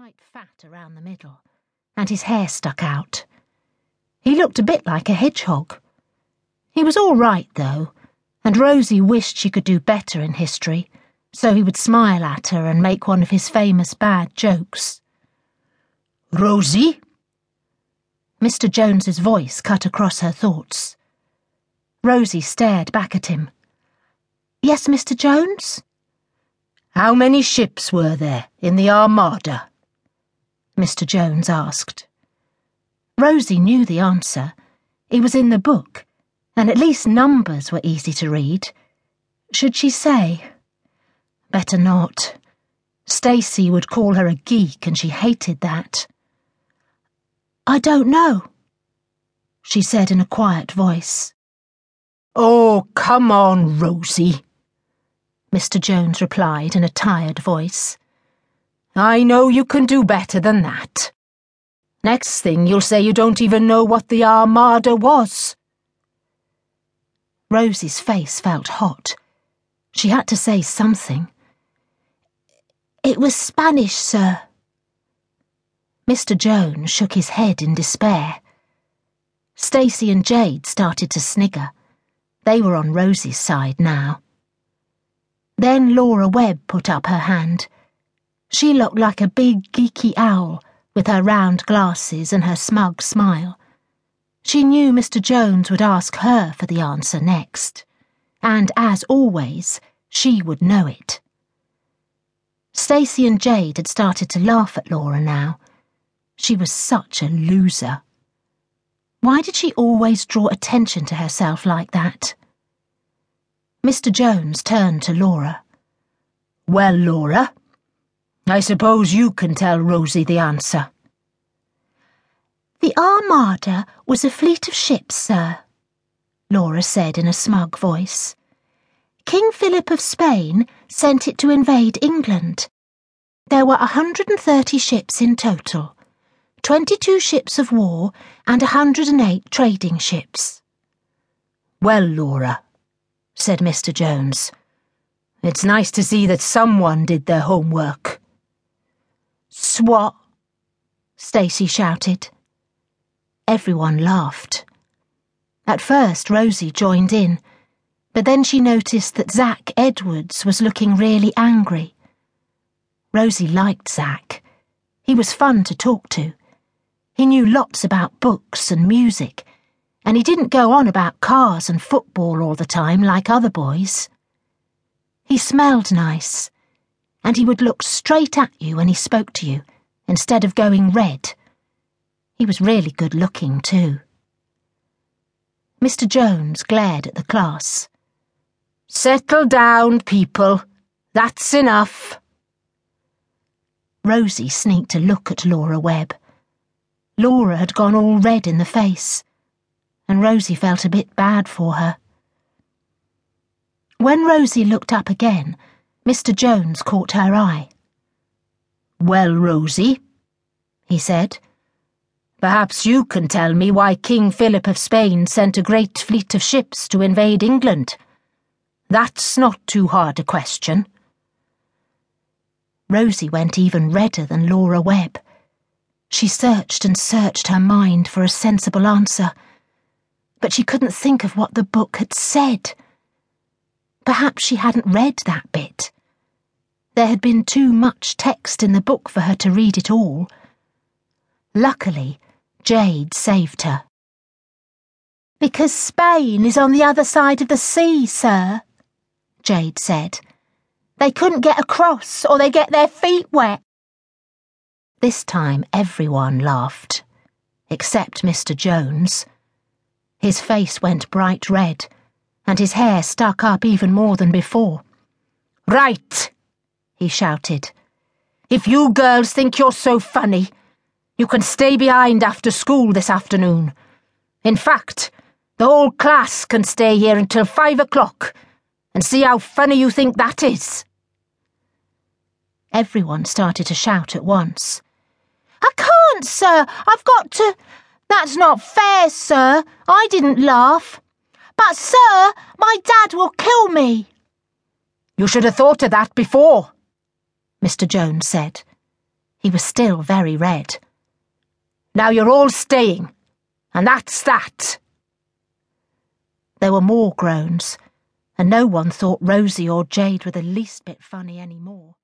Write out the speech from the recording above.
quite fat around the middle, and his hair stuck out. He looked a bit like a hedgehog. He was all right, though, and Rosie wished she could do better in history, so he would smile at her and make one of his famous bad jokes. Rosie? Mr. Jones's voice cut across her thoughts. Rosie stared back at him. Yes, Mr. Jones? How many ships were there in the Armada? Mr. Jones asked. Rosie knew the answer. It was in the book, and at least numbers were easy to read. Should she say? Better not. Stacy would call her a geek, and she hated that. I don't know, she said in a quiet voice. Oh, come on, Rosie. Mr. Jones replied in a tired voice. I know you can do better than that. Next thing you'll say you don't even know what the Armada was. Rosie's face felt hot. She had to say something. It was Spanish, sir. Mr. Jones shook his head in despair. Stacy and Jade started to snigger. They were on Rosie's side now. Then Laura Webb put up her hand. She looked like a big, geeky owl with her round glasses and her smug smile. She knew Mr. Jones would ask her for the answer next, and as always, she would know it. Stacy and Jade had started to laugh at Laura now. She was such a loser. Why did she always draw attention to herself like that? Mr. Jones turned to Laura. Well, Laura, I suppose you can tell Rosie the answer. The Armada was a fleet of ships, sir, Laura said in a smug voice. King Philip of Spain sent it to invade England. There were a 130 ships in total, 22 ships of war and a 108 trading ships. Well, Laura, said Mr. Jones. It's nice to see that someone did their homework. Swot, Stacy shouted. Everyone laughed. At first, Rosie joined in, but then she noticed that Zack Edwards was looking really angry. Rosie liked Zack. He was fun to talk to. He knew lots about books and music and he didn't go on about cars and football all the time like other boys. He smelled nice, and he would look straight at you when he spoke to you, instead of going red. He was really good looking, too. Mr. Jones glared at the class. Settle down, people. That's enough. Rosie sneaked a look at Laura Webb. Laura had gone all red in the face and Rosie felt a bit bad for her. When Rosie looked up again, Mr. Jones caught her eye. Well, Rosie, he said, perhaps you can tell me why King Philip of Spain sent a great fleet of ships to invade England. That's not too hard a question. Rosie went even redder than Laura Webb. She searched and searched her mind for a sensible answer but she couldn't think of what the book had said. Perhaps she hadn't read that bit. There had been too much text in the book for her to read it all. Luckily, Jade saved her. Because Spain is on the other side of the sea, sir, Jade said. They couldn't get across or they get their feet wet. This time everyone laughed, except Mr. Jones. His face went bright red, and his hair stuck up even more than before. Right, he shouted. If you girls think you're so funny, you can stay behind after school this afternoon. In fact, the whole class can stay here until five o'clock and see how funny you think that is. Everyone started to shout at once. I can't, sir. I've got to. That's not fair, sir. I didn't laugh. But, sir, my dad will kill me. You should have thought of that before, Mr. Jones said. He was still very red. Now you're all staying, and that's that. There were more groans, and no one thought Rosie or Jade were the least bit funny any more.